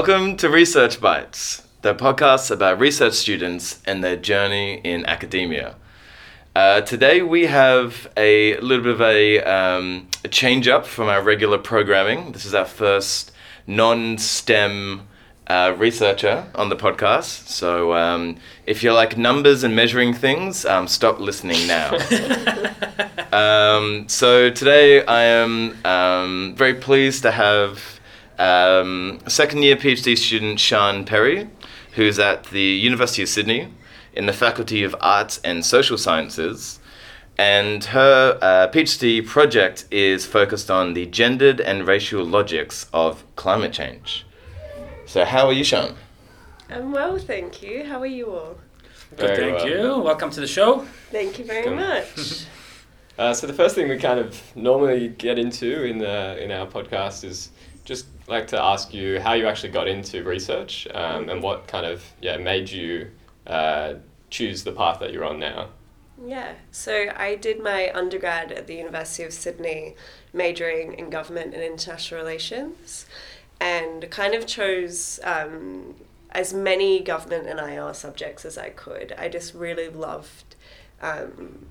Welcome to Research Bites, the podcast about research students and their journey in academia. Uh, today we have a little bit of a, um, a change up from our regular programming. This is our first non STEM uh, researcher on the podcast. So um, if you like numbers and measuring things, um, stop listening now. um, so today I am um, very pleased to have um, second year PhD student Siân Perry, who's at the University of Sydney in the Faculty of Arts and Social Sciences. And her uh, PhD project is focused on the gendered and racial logics of climate change. So, how are you, Siân? I'm well, thank you. How are you all? Good, Very thank well. you. Welcome to the show. Thank you very Welcome. much. Uh, so the first thing we kind of normally get into in the in our podcast is just like to ask you how you actually got into research um, and what kind of yeah made you uh, choose the path that you're on now. yeah, so I did my undergrad at the University of Sydney, majoring in government and international relations, and kind of chose um, as many government and IR subjects as I could. I just really loved. Um,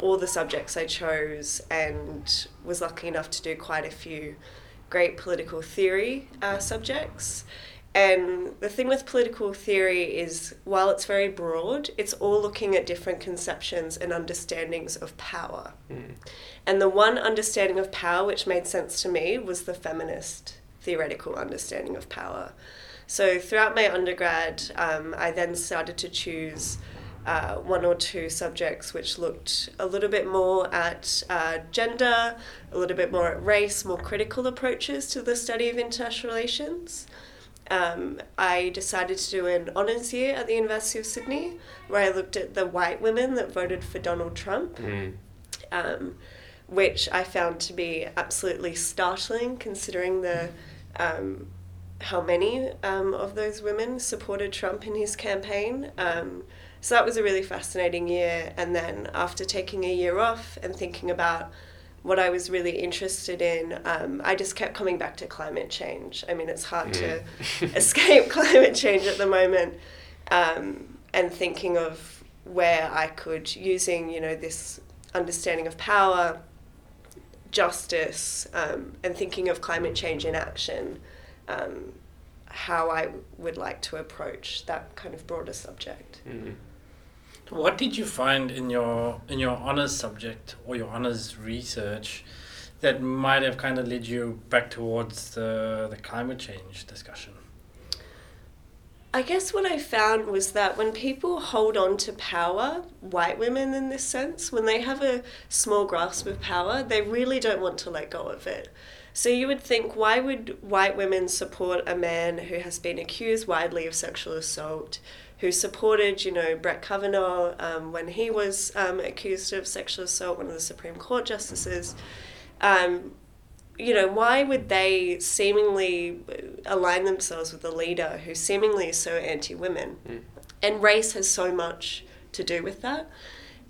all the subjects I chose and was lucky enough to do quite a few great political theory uh, subjects. And the thing with political theory is, while it's very broad, it's all looking at different conceptions and understandings of power. And the one understanding of power which made sense to me was the feminist theoretical understanding of power. So throughout my undergrad, um, I then started to choose uh, one or two subjects which looked a little bit more at uh, gender, a little bit more at race, more critical approaches to the study of international relations. Um, I decided to do an honours year at the University of Sydney where I looked at the white women that voted for Donald Trump Mm. um, which I found to be absolutely startling considering the um, how many um, of those women supported Trump in his campaign. Um, so that was a really fascinating year. And then after taking a year off and thinking about what I was really interested in, um, I just kept coming back to climate change. I mean, it's hard to escape climate change at the moment. Um, and thinking of where I could, using, you know, this understanding of power, justice, um, and thinking of climate change in action, um, how I would like to approach that kind of broader subject. Mm. What did you find in your in your honors subject or your honors research that might have kind of led you back towards the the climate change discussion? I guess what I found was that when people hold on to power, white women in this sense, when they have a small grasp of power, they really don't want to let go of it. So you would think, why would white women support a man who has been accused widely of sexual assault, who supported, you know, Brett Kavanaugh um, when he was um, accused of sexual assault, one of the Supreme Court justices? Um, you know, why would they seemingly align themselves with a leader who seemingly is so anti women? And race has so much to do with that.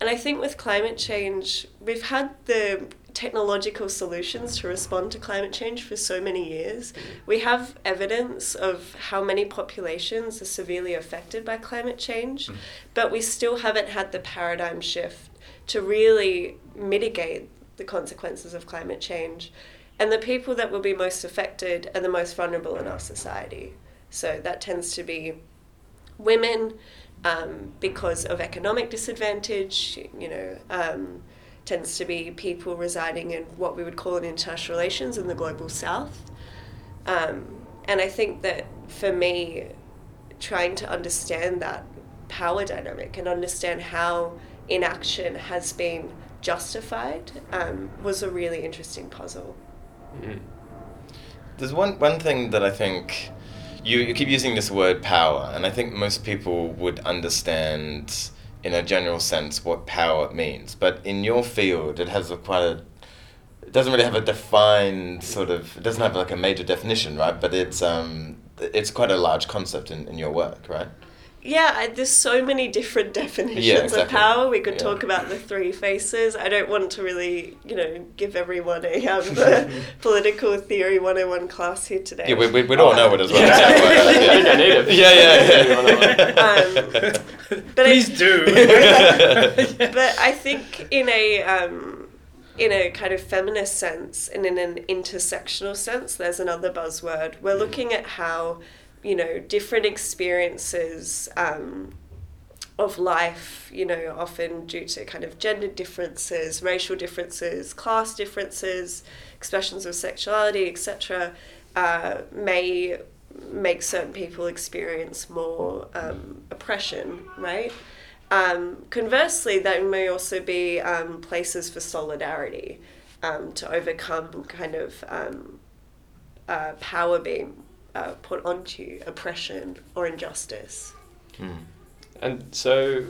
And I think with climate change, we've had the technological solutions to respond to climate change for so many years. We have evidence of how many populations are severely affected by climate change, but we still haven't had the paradigm shift to really mitigate the consequences of climate change. And the people that will be most affected are the most vulnerable in our society. So that tends to be women um, because of economic disadvantage, you know, um, tends to be people residing in what we would call in international relations in the global south. Um, and I think that for me, trying to understand that power dynamic and understand how inaction has been justified um, was a really interesting puzzle. Mm. There's one, one thing that I think you, you keep using this word power, and I think most people would understand in a general sense what power means. But in your field, it has a quite a it doesn't really have a defined sort of it doesn't have like a major definition, right? But it's um it's quite a large concept in, in your work, right? Yeah, I, there's so many different definitions Yeah, of power. We could Yeah. talk about the three faces. I don't want to really, you know, give everyone a um, the political theory 101 class here today. Yeah, we, we, we don't know it as well. Yeah. exactly. I think I need it. Yeah, yeah, Um, but I- Please do. but I think in a um, in a kind of feminist sense and in an intersectional sense, there's another buzzword. We're looking at how you know different experiences um, of life, you know, often due to kind of gender differences, racial differences, class differences, expressions of sexuality, etc., uh, may make certain people experience more um, oppression, right? Um, conversely, there may also be um, places for solidarity um, to overcome kind of um, uh, power being uh, put onto oppression or injustice. And so,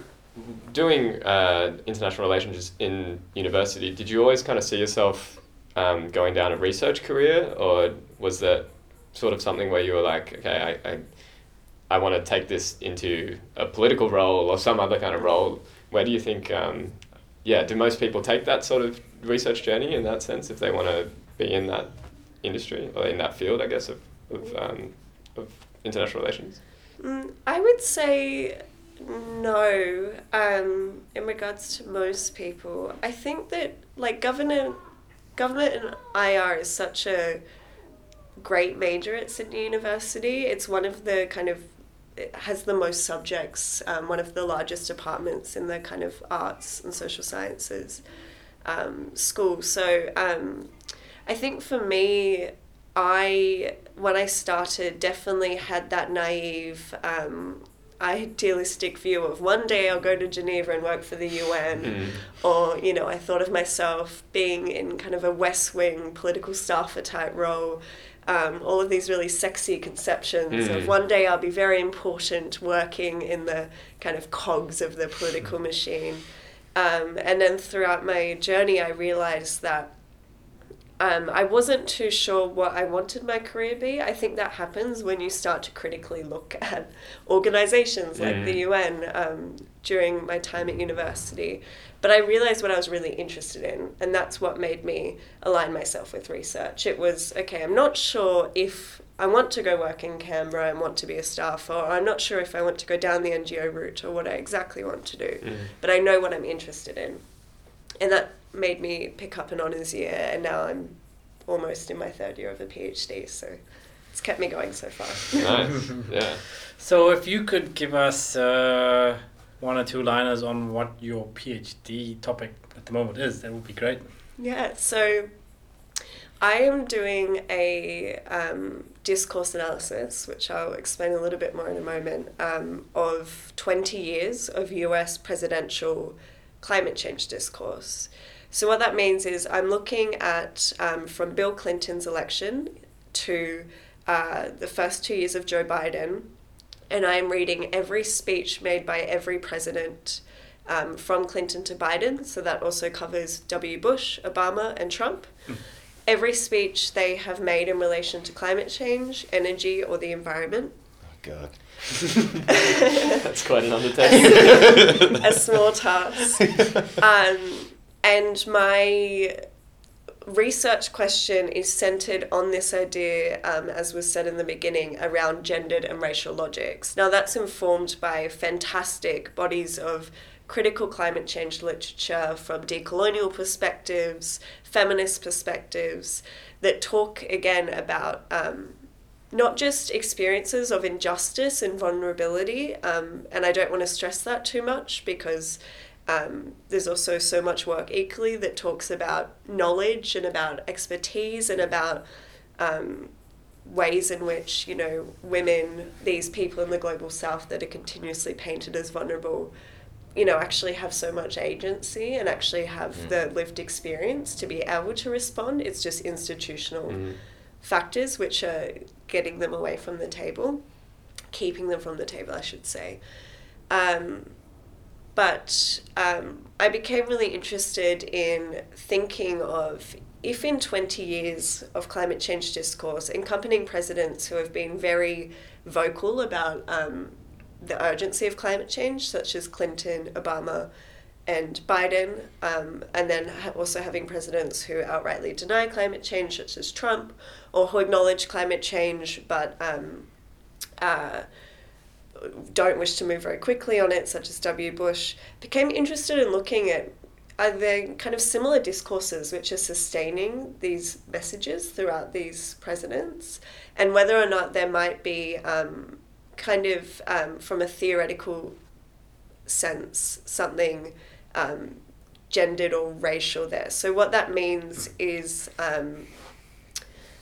doing uh, international relations in university, did you always kind of see yourself um, going down a research career, or was that sort of something where you were like, okay, I, I, I want to take this into a political role or some other kind of role? Where do you think, um, yeah, do most people take that sort of research journey in that sense if they want to be in that industry or in that field, I guess, of, of, um, of international relations? Mm, I would say no. Um, in regards to most people, I think that like government, government and IR is such a great major at Sydney University. It's one of the kind of it has the most subjects. Um, one of the largest departments in the kind of arts and social sciences um, school. So um, I think for me, I when I started definitely had that naive um, idealistic view of one day I'll go to Geneva and work for the UN Mm. or you know I thought of myself being in kind of a West Wing political staffer type role um, all of these really sexy conceptions Mm. of one day I'll be very important working in the kind of cogs of the political machine um, and then throughout my journey I realized that um, I wasn't too sure what I wanted my career to be. I think that happens when you start to critically look at organizations like Mm. the UN um, during my time at university. But I realized what I was really interested in, and that's what made me align myself with research. It was okay, I'm not sure if I want to go work in Canberra and want to be a staff, or I'm not sure if I want to go down the NGO route or what I exactly want to do, Mm. but I know what I'm interested in. And that made me pick up an honours year, and now I'm almost in my third year of a PhD, so it's kept me going so far. Nice. yeah. So, if you could give us uh, one or two liners on what your PhD topic at the moment is, that would be great. Yeah, so I am doing a um, discourse analysis, which I'll explain a little bit more in a moment, um, of 20 years of US presidential climate change discourse. So, what that means is I'm looking at um, from Bill Clinton's election to uh, the first two years of Joe Biden, and I'm reading every speech made by every president um, from Clinton to Biden. So that also covers W. Bush, Obama, and Trump. Every speech they have made in relation to climate change, energy, or the environment. Oh, God. That's quite an undertaking. a small task. Um, and my research question is centered on this idea, um, as was said in the beginning, around gendered and racial logics. Now, that's informed by fantastic bodies of critical climate change literature from decolonial perspectives, feminist perspectives, that talk again about. Um, not just experiences of injustice and vulnerability, um, and I don't want to stress that too much because um, there's also so much work equally that talks about knowledge and about expertise and about um, ways in which you know women, these people in the global south that are continuously painted as vulnerable, you know, actually have so much agency and actually have Mm. the lived experience to be able to respond. It's just institutional Mm. factors which are getting them away from the table, keeping them from the table, I should say. Um, but um, I became really interested in thinking of if in 20 years of climate change discourse, accompanying presidents who have been very vocal about um, the urgency of climate change, such as Clinton, Obama, and Biden, um, and then also having presidents who outrightly deny climate change, such as Trump, or who acknowledge climate change but um, uh, don't wish to move very quickly on it, such as W. Bush, became interested in looking at are there kind of similar discourses which are sustaining these messages throughout these presidents, and whether or not there might be um, kind of um, from a theoretical sense something um, gendered or racial there. So what that means is um,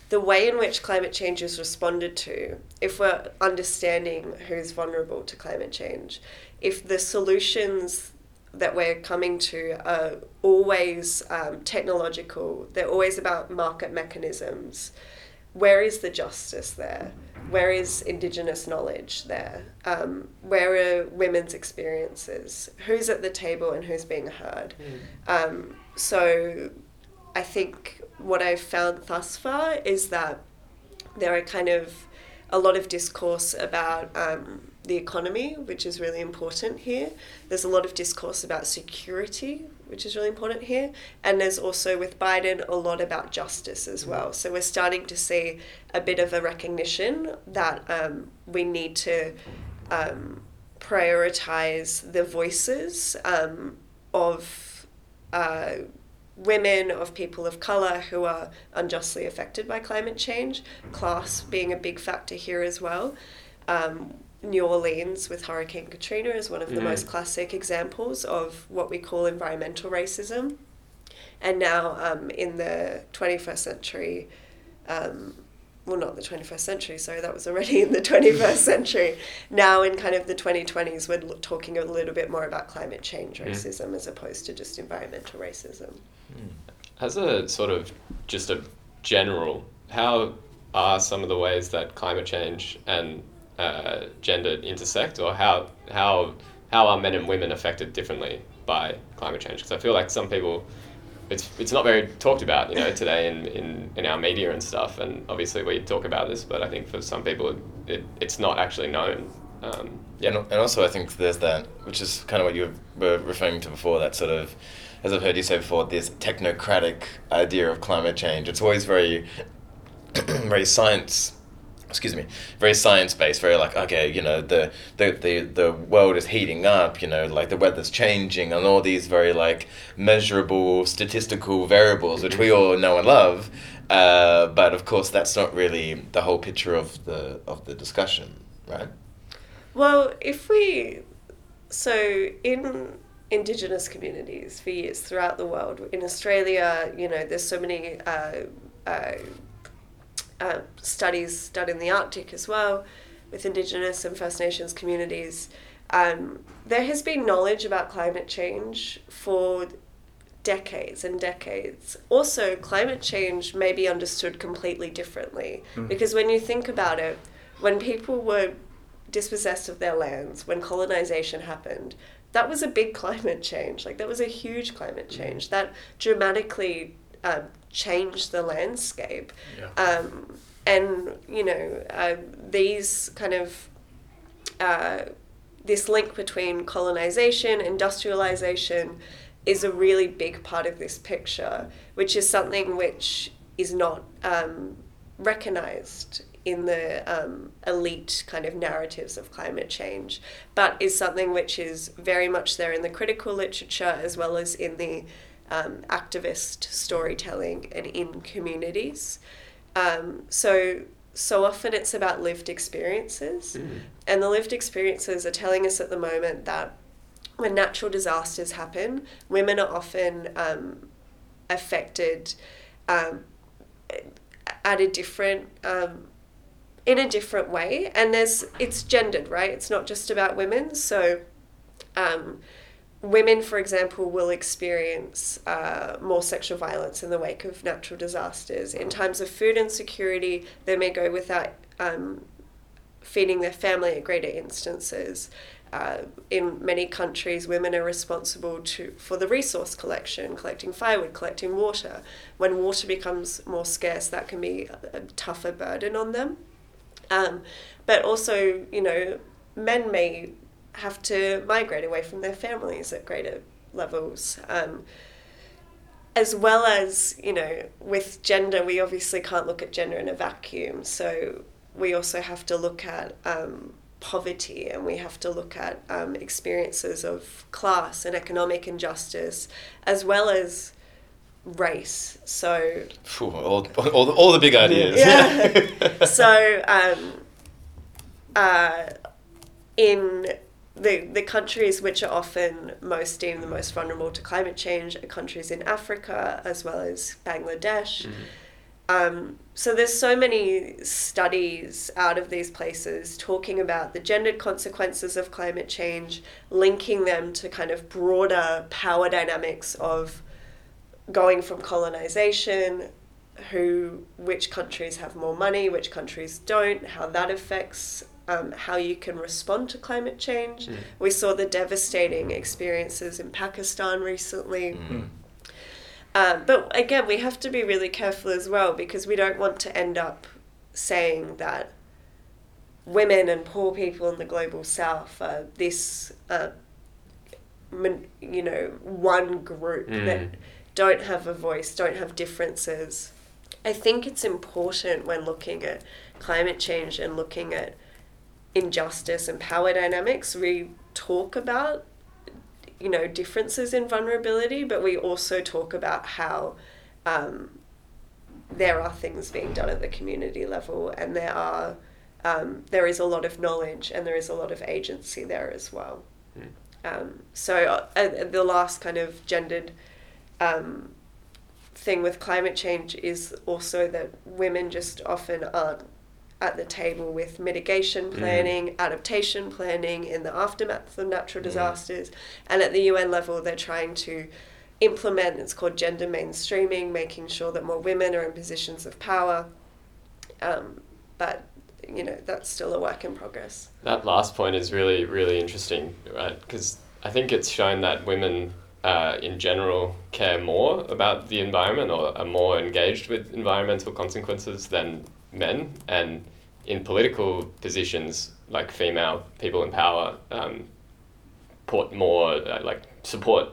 the way in which climate change is responded to, if we're understanding who's vulnerable to climate change, if the solutions that we're coming to are always um, technological, they're always about market mechanisms, where is the justice there? Where is Indigenous knowledge there? Um, where are women's experiences? Who's at the table and who's being heard? Um, so I think what I've found thus far is that there are kind of a lot of discourse about um, the economy, which is really important here. There's a lot of discourse about security, which is really important here. And there's also with Biden a lot about justice as well. So we're starting to see a bit of a recognition that um, we need to um, prioritize the voices um, of. Uh, women, of people of colour who are unjustly affected by climate change, class being a big factor here as well. Um, New Orleans with Hurricane Katrina is one of the Mm. most classic examples of what we call environmental racism. And now um, in the 21st century, um, well, not the 21st century, sorry, that was already in the 21st century. Now, in kind of the 2020s, we're talking a little bit more about climate change racism as opposed to just environmental racism. As a sort of just a general, how are some of the ways that climate change and uh, gender intersect, or how how how are men and women affected differently by climate change? Because I feel like some people, it's it's not very talked about, you know, today in, in, in our media and stuff. And obviously we talk about this, but I think for some people it, it's not actually known. Um, Yeah, and, and also I think there's that, which is kind of what you were referring to before, that sort of, as I've heard you say before, this technocratic idea of climate change. It's always very, very science, excuse me, very science based, very like, okay, you know, the, the, the, the world is heating up, you know, like the weather's changing, and all these very like measurable statistical variables, which we all know and love. Uh, but of course, that's not really the whole picture of the of the discussion, right? Well, if we, so in Indigenous communities for years throughout the world, in Australia, you know, there's so many uh, uh, uh, studies done in the Arctic as well with Indigenous and First Nations communities. Um, there has been knowledge about climate change for decades and decades. Also, climate change may be understood completely differently because when you think about it, when people were dispossessed of their lands, when colonization happened, that was a big climate change. Like, that was a huge climate change. That dramatically uh, changed the landscape. Yeah. Um, and, you know, uh, these kind of uh, this link between colonization, industrialization is a really big part of this picture, which is something which is not um, recognized in the um, elite kind of narratives of climate change, but is something which is very much there in the critical literature as well as in the um, activist storytelling and in communities. Um, so so often it's about lived experiences, and the lived experiences are telling us at the moment that when natural disasters happen, women are often um, affected um, at a different um, in a different way, and there's it's gendered, right? It's not just about women. So, um, women, for example, will experience uh, more sexual violence in the wake of natural disasters. In times of food insecurity, they may go without um, feeding their family at greater instances. Uh, in many countries, women are responsible to for the resource collection, collecting firewood, collecting water. When water becomes more scarce, that can be a, a tougher burden on them. Um, but also, you know, men may have to migrate away from their families at greater levels. Um, as well as, you know, with gender, we obviously can't look at gender in a vacuum. So we also have to look at um, poverty and we have to look at um, experiences of class and economic injustice, as well as race. So Phew, all, all, the, all the big ideas. Yeah. so um, uh, in the the countries which are often most deemed the most vulnerable to climate change are countries in Africa as well as Bangladesh. Um, so there's so many studies out of these places talking about the gendered consequences of climate change, linking them to kind of broader power dynamics of going from colonization, who which countries have more money, which countries don't, how that affects um, how you can respond to climate change. We saw the devastating experiences in Pakistan recently. Mm. Um, but again, we have to be really careful as well because we don't want to end up saying that women and poor people in the global south are this, uh, min- you know, one group Mm. that don't have a voice, don't have differences. I think it's important when looking at climate change and looking at injustice and power dynamics, we talk about you know differences in vulnerability, but we also talk about how um, there are things being done at the community level, and there are um, there is a lot of knowledge and there is a lot of agency there as well. Um, so uh, the last kind of gendered um, thing with climate change is also that women just often aren't at the table with mitigation planning, adaptation planning in the aftermath of natural disasters, and at the UN level, they're trying to implement. It's called gender mainstreaming, making sure that more women are in positions of power. Um, but you know that's still a work in progress. That last point is really, really interesting, right? Because I think it's shown that women uh, in general care more about the environment or are more engaged with environmental consequences than men. And in political positions, like female people in power, um, put more, uh, like, support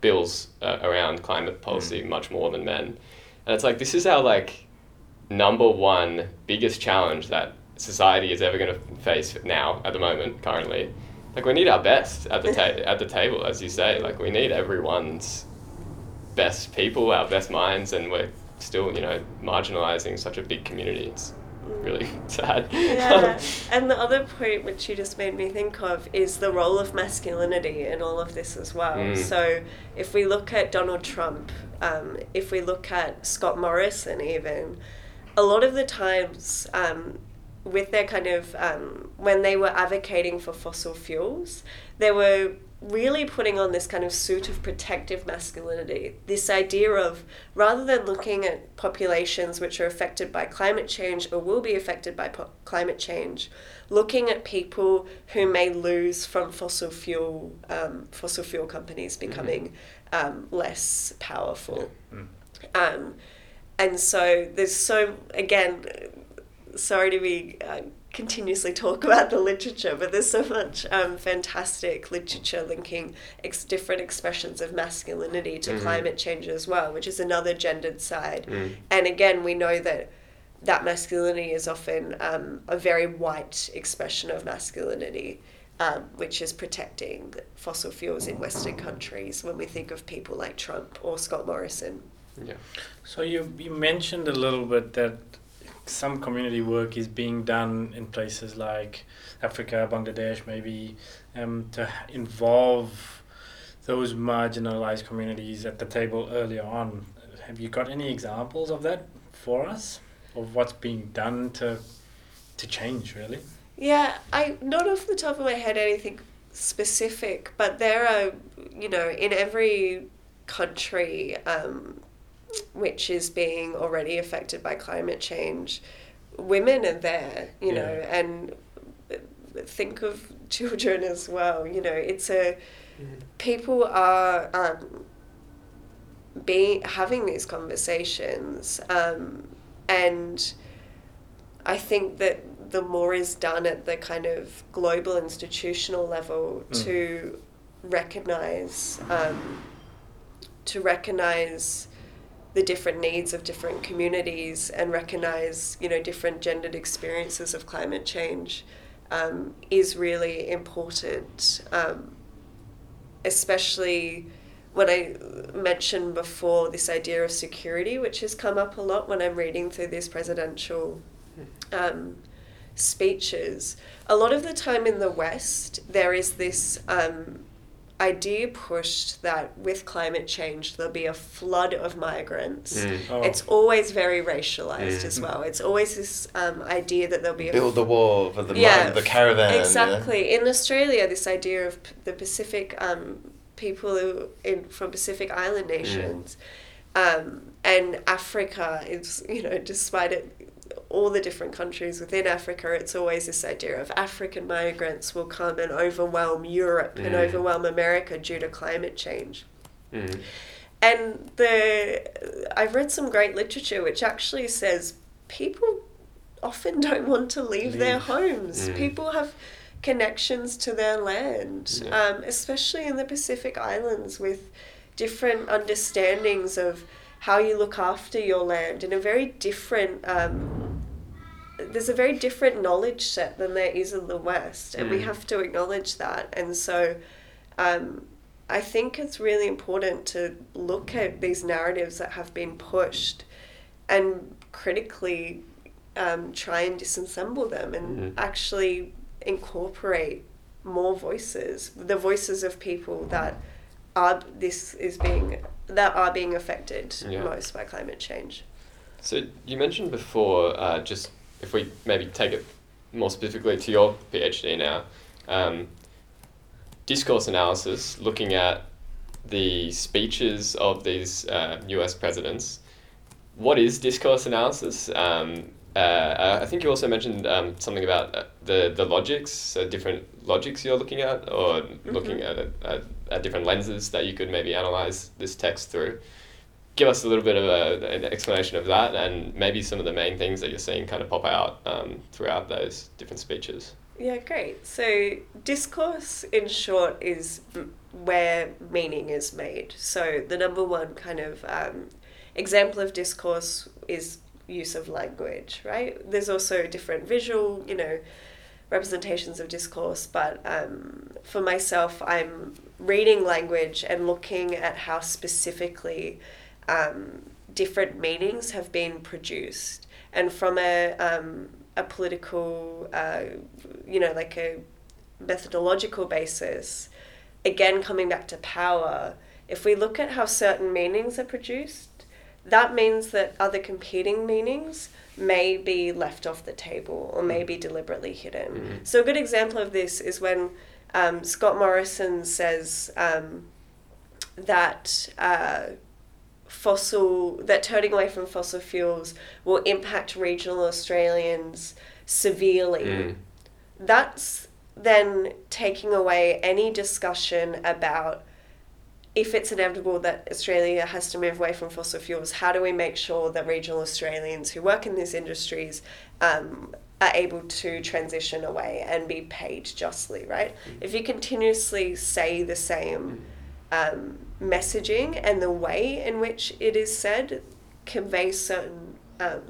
bills uh, around climate policy much more than men. And it's like, this is our, like, number one biggest challenge that society is ever going to face now at the moment currently like we need our best at the ta- at the table as you say like we need everyone's best people our best minds and we're still you know marginalizing such a big community it's really sad yeah. and the other point which you just made me think of is the role of masculinity in all of this as well. Mm. So if we look at Donald Trump, um, if we look at Scott Morrison, even, a lot of the times um, with their kind of, um, when they were advocating for fossil fuels, they were really putting on this kind of suit of protective masculinity. This idea of rather than looking at populations which are affected by climate change or will be affected by po- climate change, looking at people who may lose from fossil fuel um, fossil fuel companies becoming um, less powerful. Um, and so there's so again, sorry to be uh, continuously talk about the literature, but there's so much um, fantastic literature linking ex- different expressions of masculinity to climate change as well, which is another gendered side. And again, we know that that masculinity is often um, a very white expression of masculinity. Um, which is protecting fossil fuels in Western countries when we think of people like Trump or Scott Morrison. yeah So you you mentioned a little bit that some community work is being done in places like Africa, Bangladesh, maybe um, to involve those marginalized communities at the table earlier on. Have you got any examples of that for us, of what's being done to to change really? Yeah, I not off the top of my head anything specific, but there are, you know, in every country um, which is being already affected by climate change, women are there, you know, Yeah. and think of children as well. You know, it's a people are um, being having these conversations, um, and I think that the more is done at the kind of global institutional level Mm. to recognize um, to recognize the different needs of different communities and recognize you know different gendered experiences of climate change um, is really important um, especially when I mentioned before this idea of security, which has come up a lot when I'm reading through these presidential um, speeches. A lot of the time in the West, there is this um, idea pushed that with climate change, there'll be a flood of migrants. Mm. Oh. It's always very racialized Mm. as well. It's always this um, idea that there'll be a Build the wall for the Yeah, the caravan. yeah? Exactly. In Australia, this idea of the Pacific um, people who in from Pacific Island nations, um, and Africa is you know despite it. All the different countries within Africa, it's always this idea of African migrants will come and overwhelm Europe and Mm. overwhelm America due to climate change. Mm. And the I've read some great literature which actually says people often don't want to leave, their homes. Mm. People have connections to their land, Yeah. um, especially in the Pacific Islands, with different understandings of how you look after your land in a very different. Um, there's a very different knowledge set than there is in the West, and we Mm. have to acknowledge that. And so, um, I think it's really important to look at these narratives that have been pushed and critically um, try and disassemble them and Mhm. actually incorporate more voices, the voices of people that are this is being that are being affected Yeah. most by climate change. So you mentioned before, uh, just if we maybe take it more specifically to your PhD now, um, discourse analysis, looking at the speeches of these uh, U.S. presidents. What is discourse analysis? Um, uh, I think you also mentioned um, something about uh, the the logics, so different logics you're looking at, or looking at, at at different lenses that you could maybe analyze this text through give us a little bit of a, an explanation of that and maybe some of the main things that you're seeing kind of pop out um, throughout those different speeches. Yeah, great. So, discourse, in short, is where meaning is made. So, the number one kind of um, example of discourse is use of language, right? There's also different visual, you know, representations of discourse, but um, for myself, I'm reading language and looking at how specifically um, different meanings have been produced. And from a, um, a political, uh, you know, like a methodological basis, again, coming back to power, if we look at how certain meanings are produced, that means that other competing meanings may be left off the table or may be deliberately hidden. Mhm. So, a good example of this is when um, Scott Morrison says um, that. Uh, fossil that turning away from fossil fuels will impact regional Australians severely. Mm. That's then taking away any discussion about if it's inevitable that Australia has to move away from fossil fuels, how do we make sure that regional Australians who work in these industries um, are able to transition away and be paid justly, right? If you continuously say the same um, messaging and the way in which it is said conveys certain um,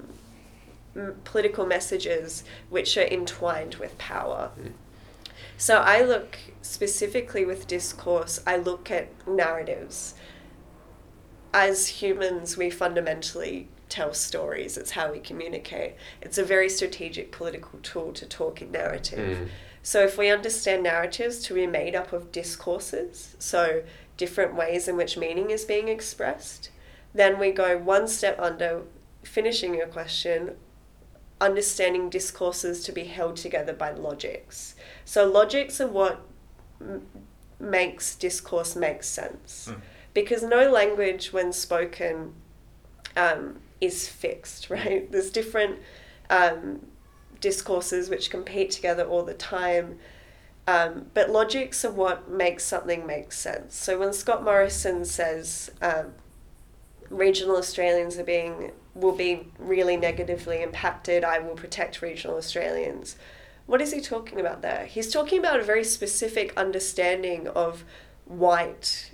m- political messages which are entwined with power. So I look specifically with discourse, I look at narratives. As humans, we fundamentally tell stories, it's how we communicate. It's a very strategic political tool to talk in narrative. Mm. So if we understand narratives to be made up of discourses, so different ways in which meaning is being expressed, then we go one step under finishing your question, understanding discourses to be held together by logics. So logics are what m- makes discourse make sense. Mm. Because no language when spoken um, is fixed, right? There's different um, discourses which compete together all the time. Um, but logics are what makes something make sense. So when Scott Morrison says um, regional Australians are being will be really negatively impacted. I will protect regional Australians. What is he talking about there? He's talking about a very specific understanding of white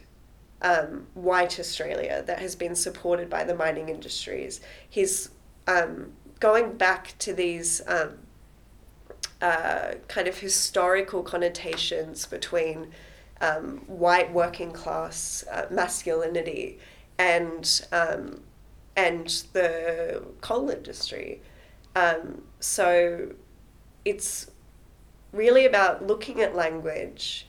um, white Australia that has been supported by the mining industries. He's um, going back to these um, uh, kind of historical connotations between um, white working class uh, masculinity and um, and the coal industry. Um, so it's really about looking at language,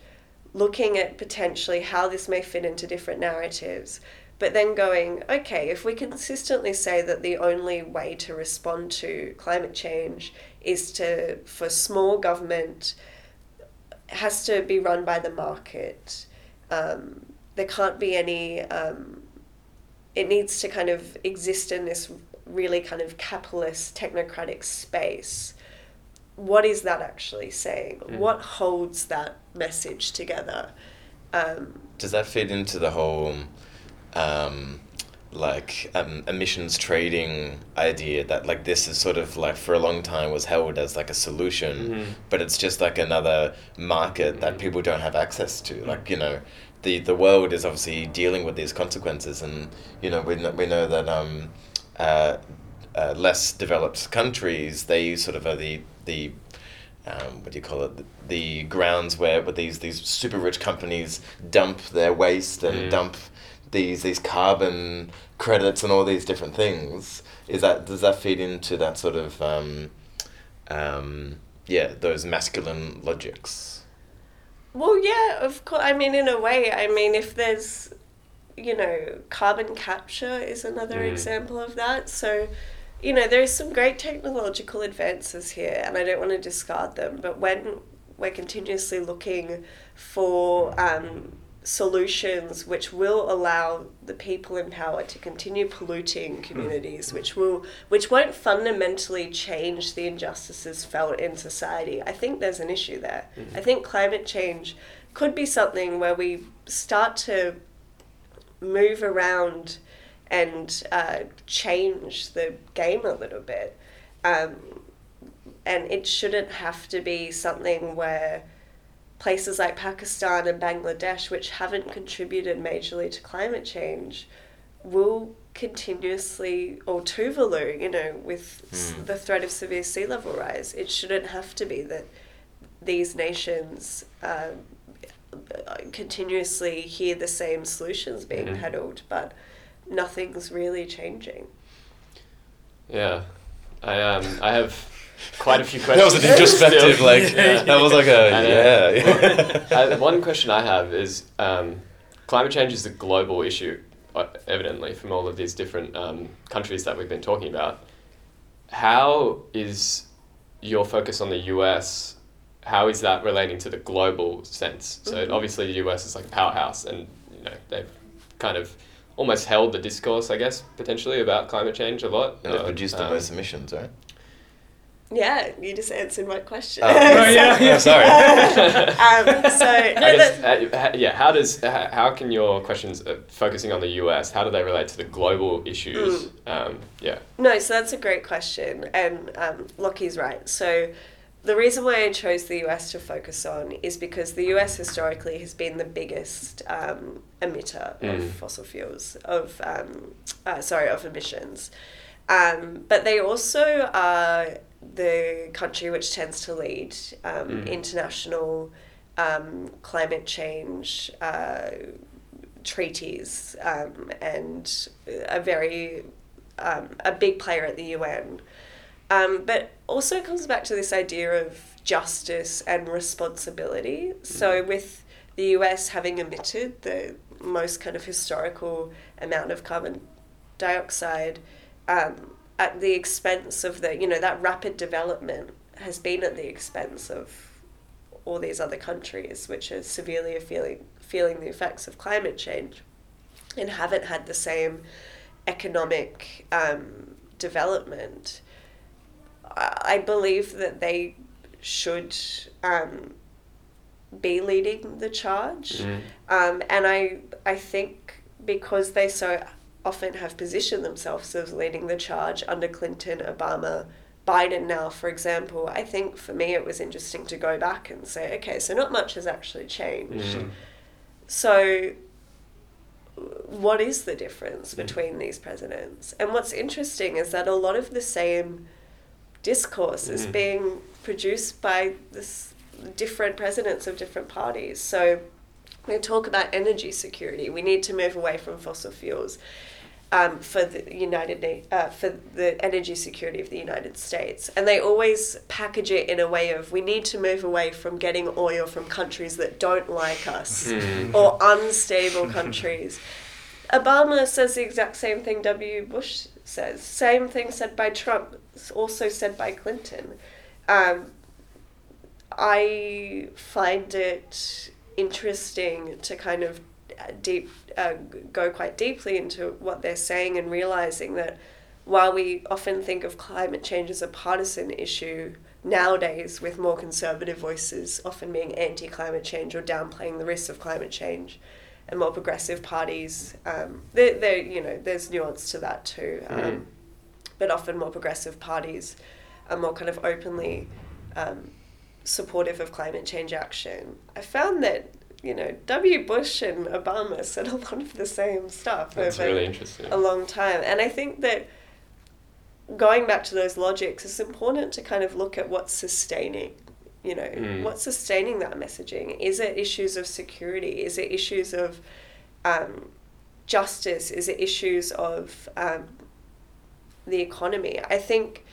looking at potentially how this may fit into different narratives, but then going, okay, if we consistently say that the only way to respond to climate change is to for small government has to be run by the market. Um, there can't be any. Um, it needs to kind of exist in this really kind of capitalist technocratic space. What is that actually saying? Mm. What holds that message together? Um, Does that fit into the whole, um, like um, emissions trading idea that like this is sort of like for a long time was held as like a solution, Mhm. but it's just like another market that people don't have access to. Like you know, the the world is obviously dealing with these consequences, and you know we know, we know that um, uh, uh, less developed countries they sort of are the the um, what do you call it? The, the grounds where, where these these super rich companies dump their waste and Mm. dump these these carbon credits and all these different things. Is that does that feed into that sort of um, um, yeah those masculine logics? Well, yeah, of course. I mean, in a way, I mean, if there's, you know, carbon capture is another Mm. example of that. So, you know, there's some great technological advances here, and I don't want to discard them. But when we're continuously looking for um, solutions which will allow the people in power to continue polluting communities, which will which won't fundamentally change the injustices felt in society. I think there's an issue there. I think climate change could be something where we start to move around and uh, change the game a little bit. Um, and it shouldn't have to be something where places like Pakistan and Bangladesh, which haven't contributed majorly to climate change, will continuously, or Tuvalu, you know, with Hmm. the threat of severe sea level rise, it shouldn't have to be that these nations um, continuously hear the same solutions being Mhm. peddled, but nothing's really changing. Yeah, I um I have quite a few questions. That was an introspective, still. like Yeah. that was like a I know. yeah. uh, one question I have is um, climate change is a global issue, uh, evidently, from all of these different um, countries that we've been talking about. How is your focus on the US? How is that relating to the global sense? So Mhm. obviously the US is like a powerhouse, and you know they've kind of almost held the discourse, I guess, potentially about climate change a lot. and they Uh, produced the um, most emissions, right? Yeah, you just answered my question. Oh, yeah, yeah, sorry. um, so, no, I guess, uh, yeah. How does how, how can your questions uh, focusing on the U.S. How do they relate to the global issues? Um, yeah. No, so that's a great question, and um, Lockie's right. So, the reason why I chose the US to focus on is because the US historically has been the biggest um, emitter Mm. of fossil fuels, of um, uh, sorry, of emissions. Um, but they also are the country which tends to lead um, Mm. international um, climate change uh, treaties um, and a very um, a big player at the UN. Um, but also it comes back to this idea of justice and responsibility. So with the US having emitted the most kind of historical amount of carbon dioxide um, at the expense of the you know that rapid development has been at the expense of all these other countries which are severely feeling feeling the effects of climate change and haven't had the same economic um, development. I believe that they should um, be leading the charge, Mm. um, and I I think because they so often have positioned themselves as leading the charge under Clinton, Obama, Biden now, for example, I think for me it was interesting to go back and say, okay, so not much has actually changed. Mm. So, what is the difference between these presidents? And what's interesting is that a lot of the same discourse is Mhm. being produced by this different presidents of different parties. So, we talk about energy security. We need to move away from fossil fuels um, for the United Na- uh, for the energy security of the United States, and they always package it in a way of we need to move away from getting oil from countries that don't like us Mm. or unstable countries. Obama says the exact same thing W. Bush says. Same thing said by Trump, also said by Clinton. Um, I find it interesting to kind of uh, deep uh, go quite deeply into what they're saying and realizing that while we often think of climate change as a partisan issue nowadays with more conservative voices often being anti-climate change or downplaying the risks of climate change and more progressive parties um, there, there you know there's nuance to that too um, Mhm. but often more progressive parties are more kind of openly um, supportive of climate change action. I found that you know W. Bush and Obama said a lot of the same stuff That's over really interesting. a long time, and I think that going back to those logics, it's important to kind of look at what's sustaining. You know, Mm. what's sustaining that messaging? Is it issues of security? Is it issues of um, justice? Is it issues of um, the economy? I think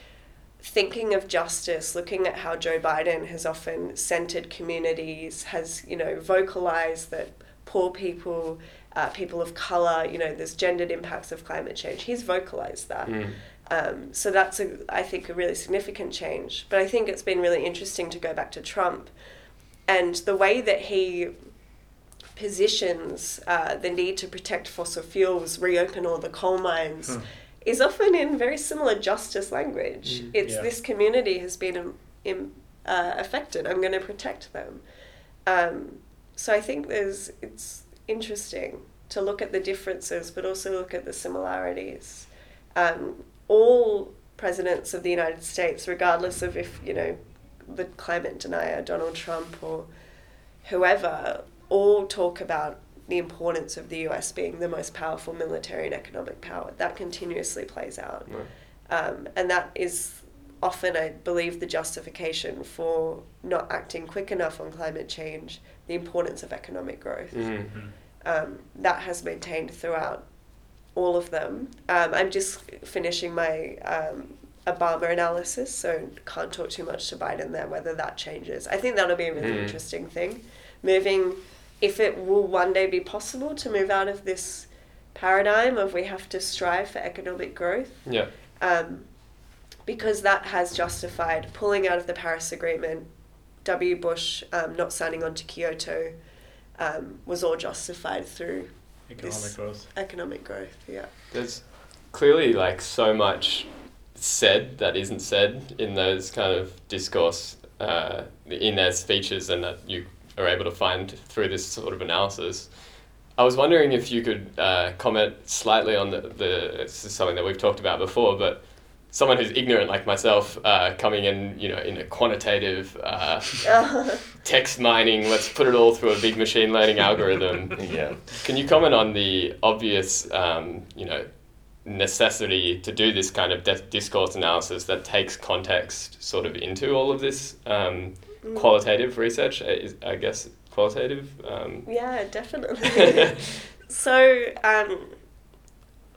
thinking of justice, looking at how Joe Biden has often centered communities, has, you know, vocalized that poor people, uh, people of color, you know, there's gendered impacts of climate change. He's vocalized that. Mm. Um, so that's, a, I think, a really significant change. But I think it's been really interesting to go back to Trump and the way that he positions uh, the need to protect fossil fuels, reopen all the coal mines, Hmm. is often in very similar justice language. Mm. It's Yeah. this community has been im, uh, affected. I'm going to protect them. Um, so I think there's it's interesting to look at the differences, but also look at the similarities. Um, all presidents of the United States, regardless of if you know the climate denier Donald Trump or whoever, all talk about the importance of the US being the most powerful military and economic power. That continuously plays out. Right. Um, and that is often, I believe, the justification for not acting quick enough on climate change, the importance of economic growth. Mm. Um, that has maintained throughout all of them. Um, I'm just finishing my um, Obama analysis, so can't talk too much to Biden there, whether that changes. I think that'll be a really Mm. interesting thing. Moving, if it will one day be possible to move out of this paradigm of we have to strive for economic growth, Yeah. um, because that has justified pulling out of the Paris Agreement, W. Bush um, not signing on to Kyoto, um, was all justified through Economic growth. economic growth. Yeah. There's clearly like so much said that isn't said in those kind of discourse uh, in their speeches and that you are able to find through this sort of analysis. I was wondering if you could uh, comment slightly on the, the this is something that we've talked about before, but someone who's ignorant like myself uh, coming in, you know, in a quantitative uh, text mining, let's put it all through a big machine learning algorithm. Yeah. Can you comment on the obvious, um, you know, necessity to do this kind of dis- discourse analysis that takes context sort of into all of this um, qualitative research? uh, Is, I guess qualitative. Um, Yeah, definitely. so, um,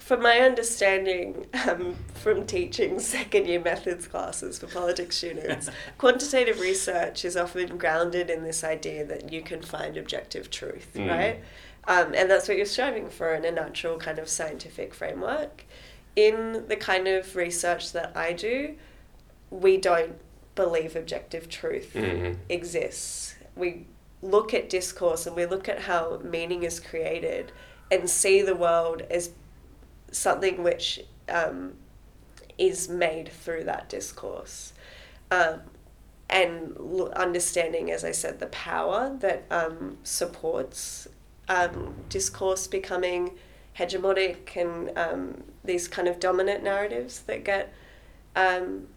from my understanding um, from teaching second year methods classes for politics students, quantitative research is often grounded in this idea that you can find objective truth, Mm. right? Um, and that's what you're striving for in a natural kind of scientific framework. In the kind of research that I do, we don't believe objective truth mhm. exists. We look at discourse and we look at how meaning is created and see the world as something which um, is made through that discourse. Um, and l- understanding, as I said, the power that um, supports um, discourse becoming hegemonic and um, these kind of dominant narratives that get um,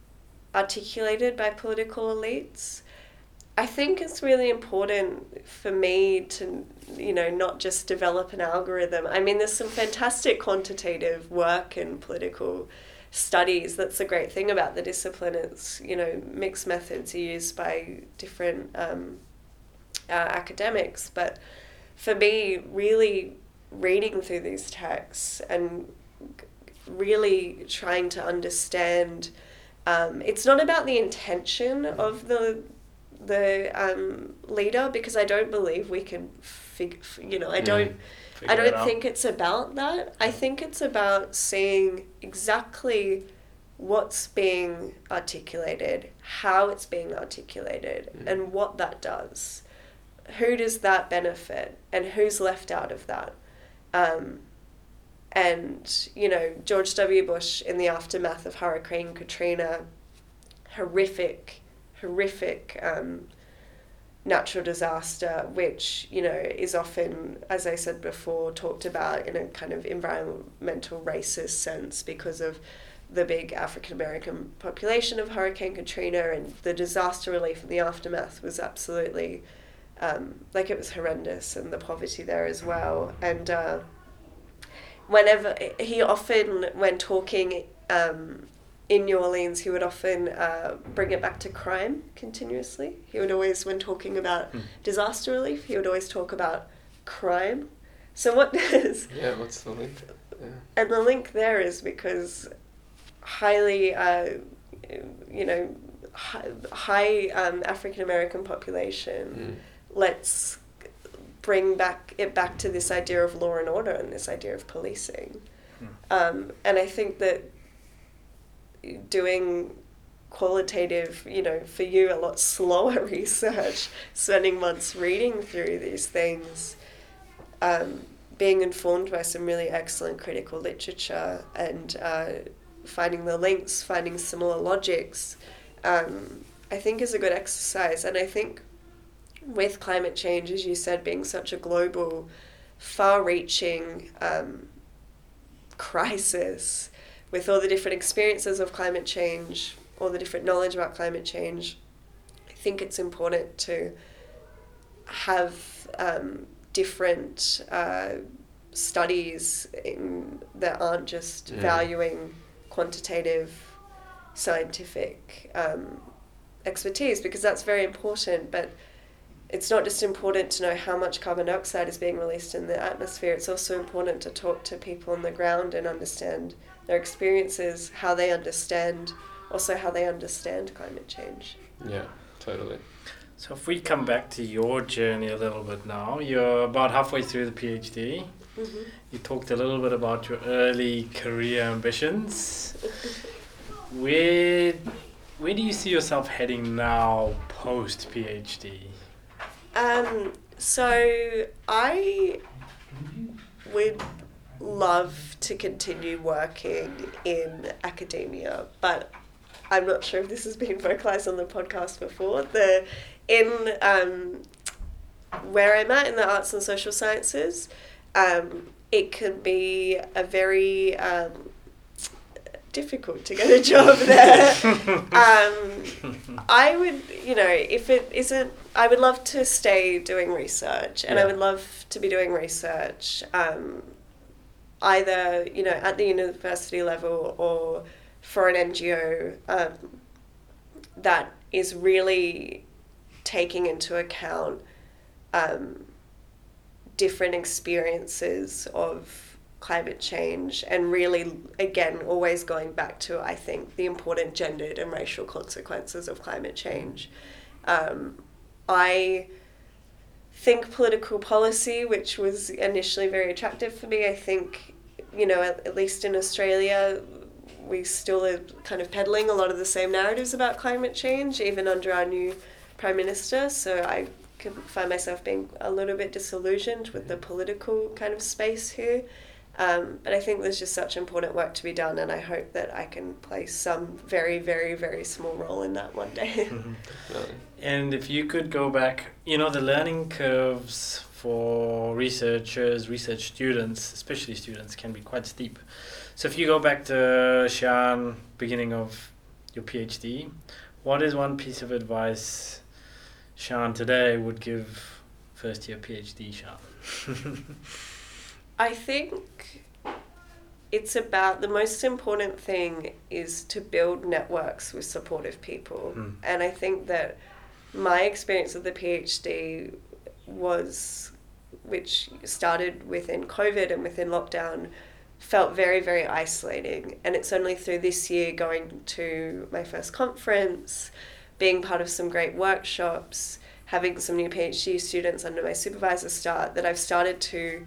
articulated by political elites. I think it's really important for me to, you know, not just develop an algorithm. I mean, there's some fantastic quantitative work in political studies. That's the great thing about the discipline. It's, you know, mixed methods are used by different um, uh, academics. But for me, really reading through these texts and really trying to understand, um, it's not about the intention of the the um, leader because I don't believe we can fig- you know I don't Figure I don't out. think it's about that. I think it's about seeing exactly what's being articulated, how it's being articulated, Mm. and what that does. Who does that benefit, and who's left out of that? Um, and, you know, George W. Bush in the aftermath of Hurricane Katrina, horrific, horrific um, natural disaster, which, you know, is often, as I said before, talked about in a kind of environmental racist sense because of the big African American population of Hurricane Katrina and the disaster relief in the aftermath was absolutely, um, like, it was horrendous and the poverty there as well. And, uh, whenever he often when talking um, in New Orleans, he would often uh, bring it back to crime continuously. He would always, when talking about Hmm. disaster relief, he would always talk about crime. So what does Yeah, what's the link? Yeah. and the link there is because highly, uh, you know, high, high um, African American population. Mm. Let's bring back it back to this idea of law and order and this idea of policing. Hmm. Um, and I think that doing qualitative, you know, for you a lot slower research, spending months reading through these things, um, being informed by some really excellent critical literature and uh, finding the links, finding similar logics, um, I think is a good exercise. And I think with climate change, as you said, being such a global, far reaching um, crisis, with all the different experiences of climate change, all the different knowledge about climate change, I think it's important to have um, different uh, studies in, that aren't just Mm. valuing quantitative scientific um, expertise because that's very important but it's not just important to know how much carbon dioxide is being released in the atmosphere it's also important to talk to people on the ground and understand their experiences how they understand also how they understand climate change Yeah, totally. So if we come back to your journey a little bit now, you're about halfway through the PhD. mm-hmm. You talked a little bit about your early career ambitions. Where where do you see yourself heading now post PhD? Um, so I would love to continue working in academia, but I'm not sure if this has been vocalized on the podcast before. The in um, where I'm at in the arts and social sciences, um, it can be a very um, difficult to get a job there. um, I would, you know, if it isn't, I would love to stay doing research, and I would love to be doing research, um, either you know at the university level or for an NGO um, that is really taking into account um, different experiences of climate change and really again always going back to i think the important gendered and racial consequences of climate change. Um, i think political policy which was initially very attractive for me i think you know at, at least in australia we still are kind of peddling a lot of the same narratives about climate change even under our new prime minister so i could find myself being a little bit disillusioned with the political kind of space here um, but I think there's just such important work to be done, and I hope that I can play some very, very, very small role in that one day. Definitely. And if you could go back, you know, the learning curves for researchers, research students, especially students, can be quite steep. So if you go back to Siân, beginning of your PhD, what is one piece of advice Siân today would give first year PhD Siân? I think it's about the most important thing is to build networks with supportive people. Mm. And I think that my experience of the PhD was, which started within COVID and within lockdown, felt very, very isolating. And it's only through this year going to my first conference, being part of some great workshops, having some new PhD students under my supervisor start, that I've started to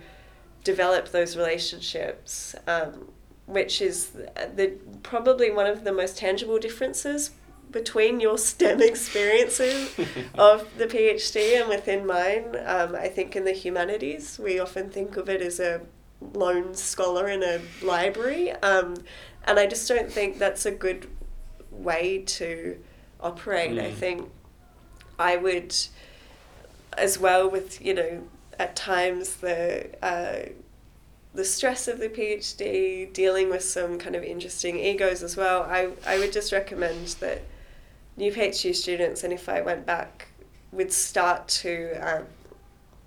develop those relationships, um, which is the probably one of the most tangible differences between your STEM experiences of the PhD and within mine. Um, I think in the humanities, we often think of it as a lone scholar in a library, um, and I just don't think that's a good way to operate. I Mm. think I would, as well, with you know, at times the uh, the stress of the PhD, dealing with some kind of interesting egos as well. I I would just recommend that new PhD students, and if I went back, would start to um,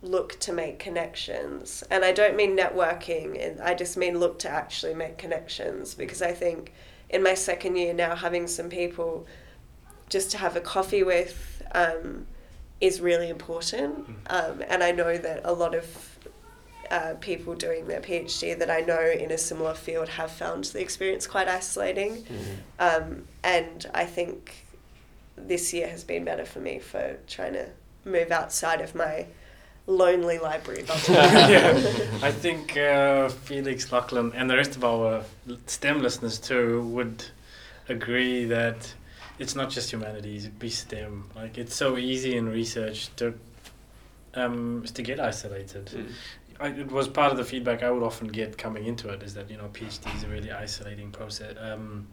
look to make connections. And I don't mean networking, and I just mean look to actually make connections because I think in my second year now having some people just to have a coffee with um, is really important. Um, and I know that a lot of uh, people doing their PhD that I know in a similar field have found the experience quite isolating. Um, and I think this year has been better for me for trying to move outside of my lonely library bubble. yeah, I think uh, Felix, Lachlan, and the rest of our STEM listeners too would agree that it's not just humanities, be STEM. Like it's so easy in research to um, to get isolated. Mm. I, it was part of the feedback I would often get coming into it is that you know PhD is a really isolating process, um,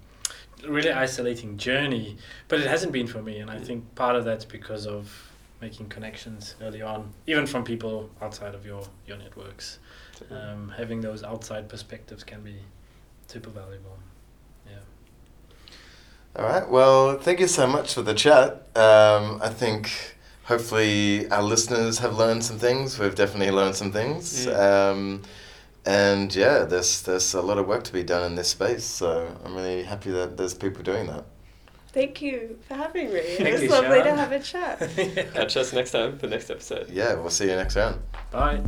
really isolating journey. But it hasn't been for me, and I think part of that's because of making connections early on, even from people outside of your your networks. Um, having those outside perspectives can be super valuable. Yeah. All right. Well, thank you so much for the chat. Um, I think hopefully our listeners have learned some things. We've definitely learned some things. Um, and yeah, there's there's a lot of work to be done in this space. So I'm really happy that there's people doing that. Thank you for having me. It Thank was you, lovely to have a chat. Catch us next time for the next episode. Yeah, we'll see you next round. Bye.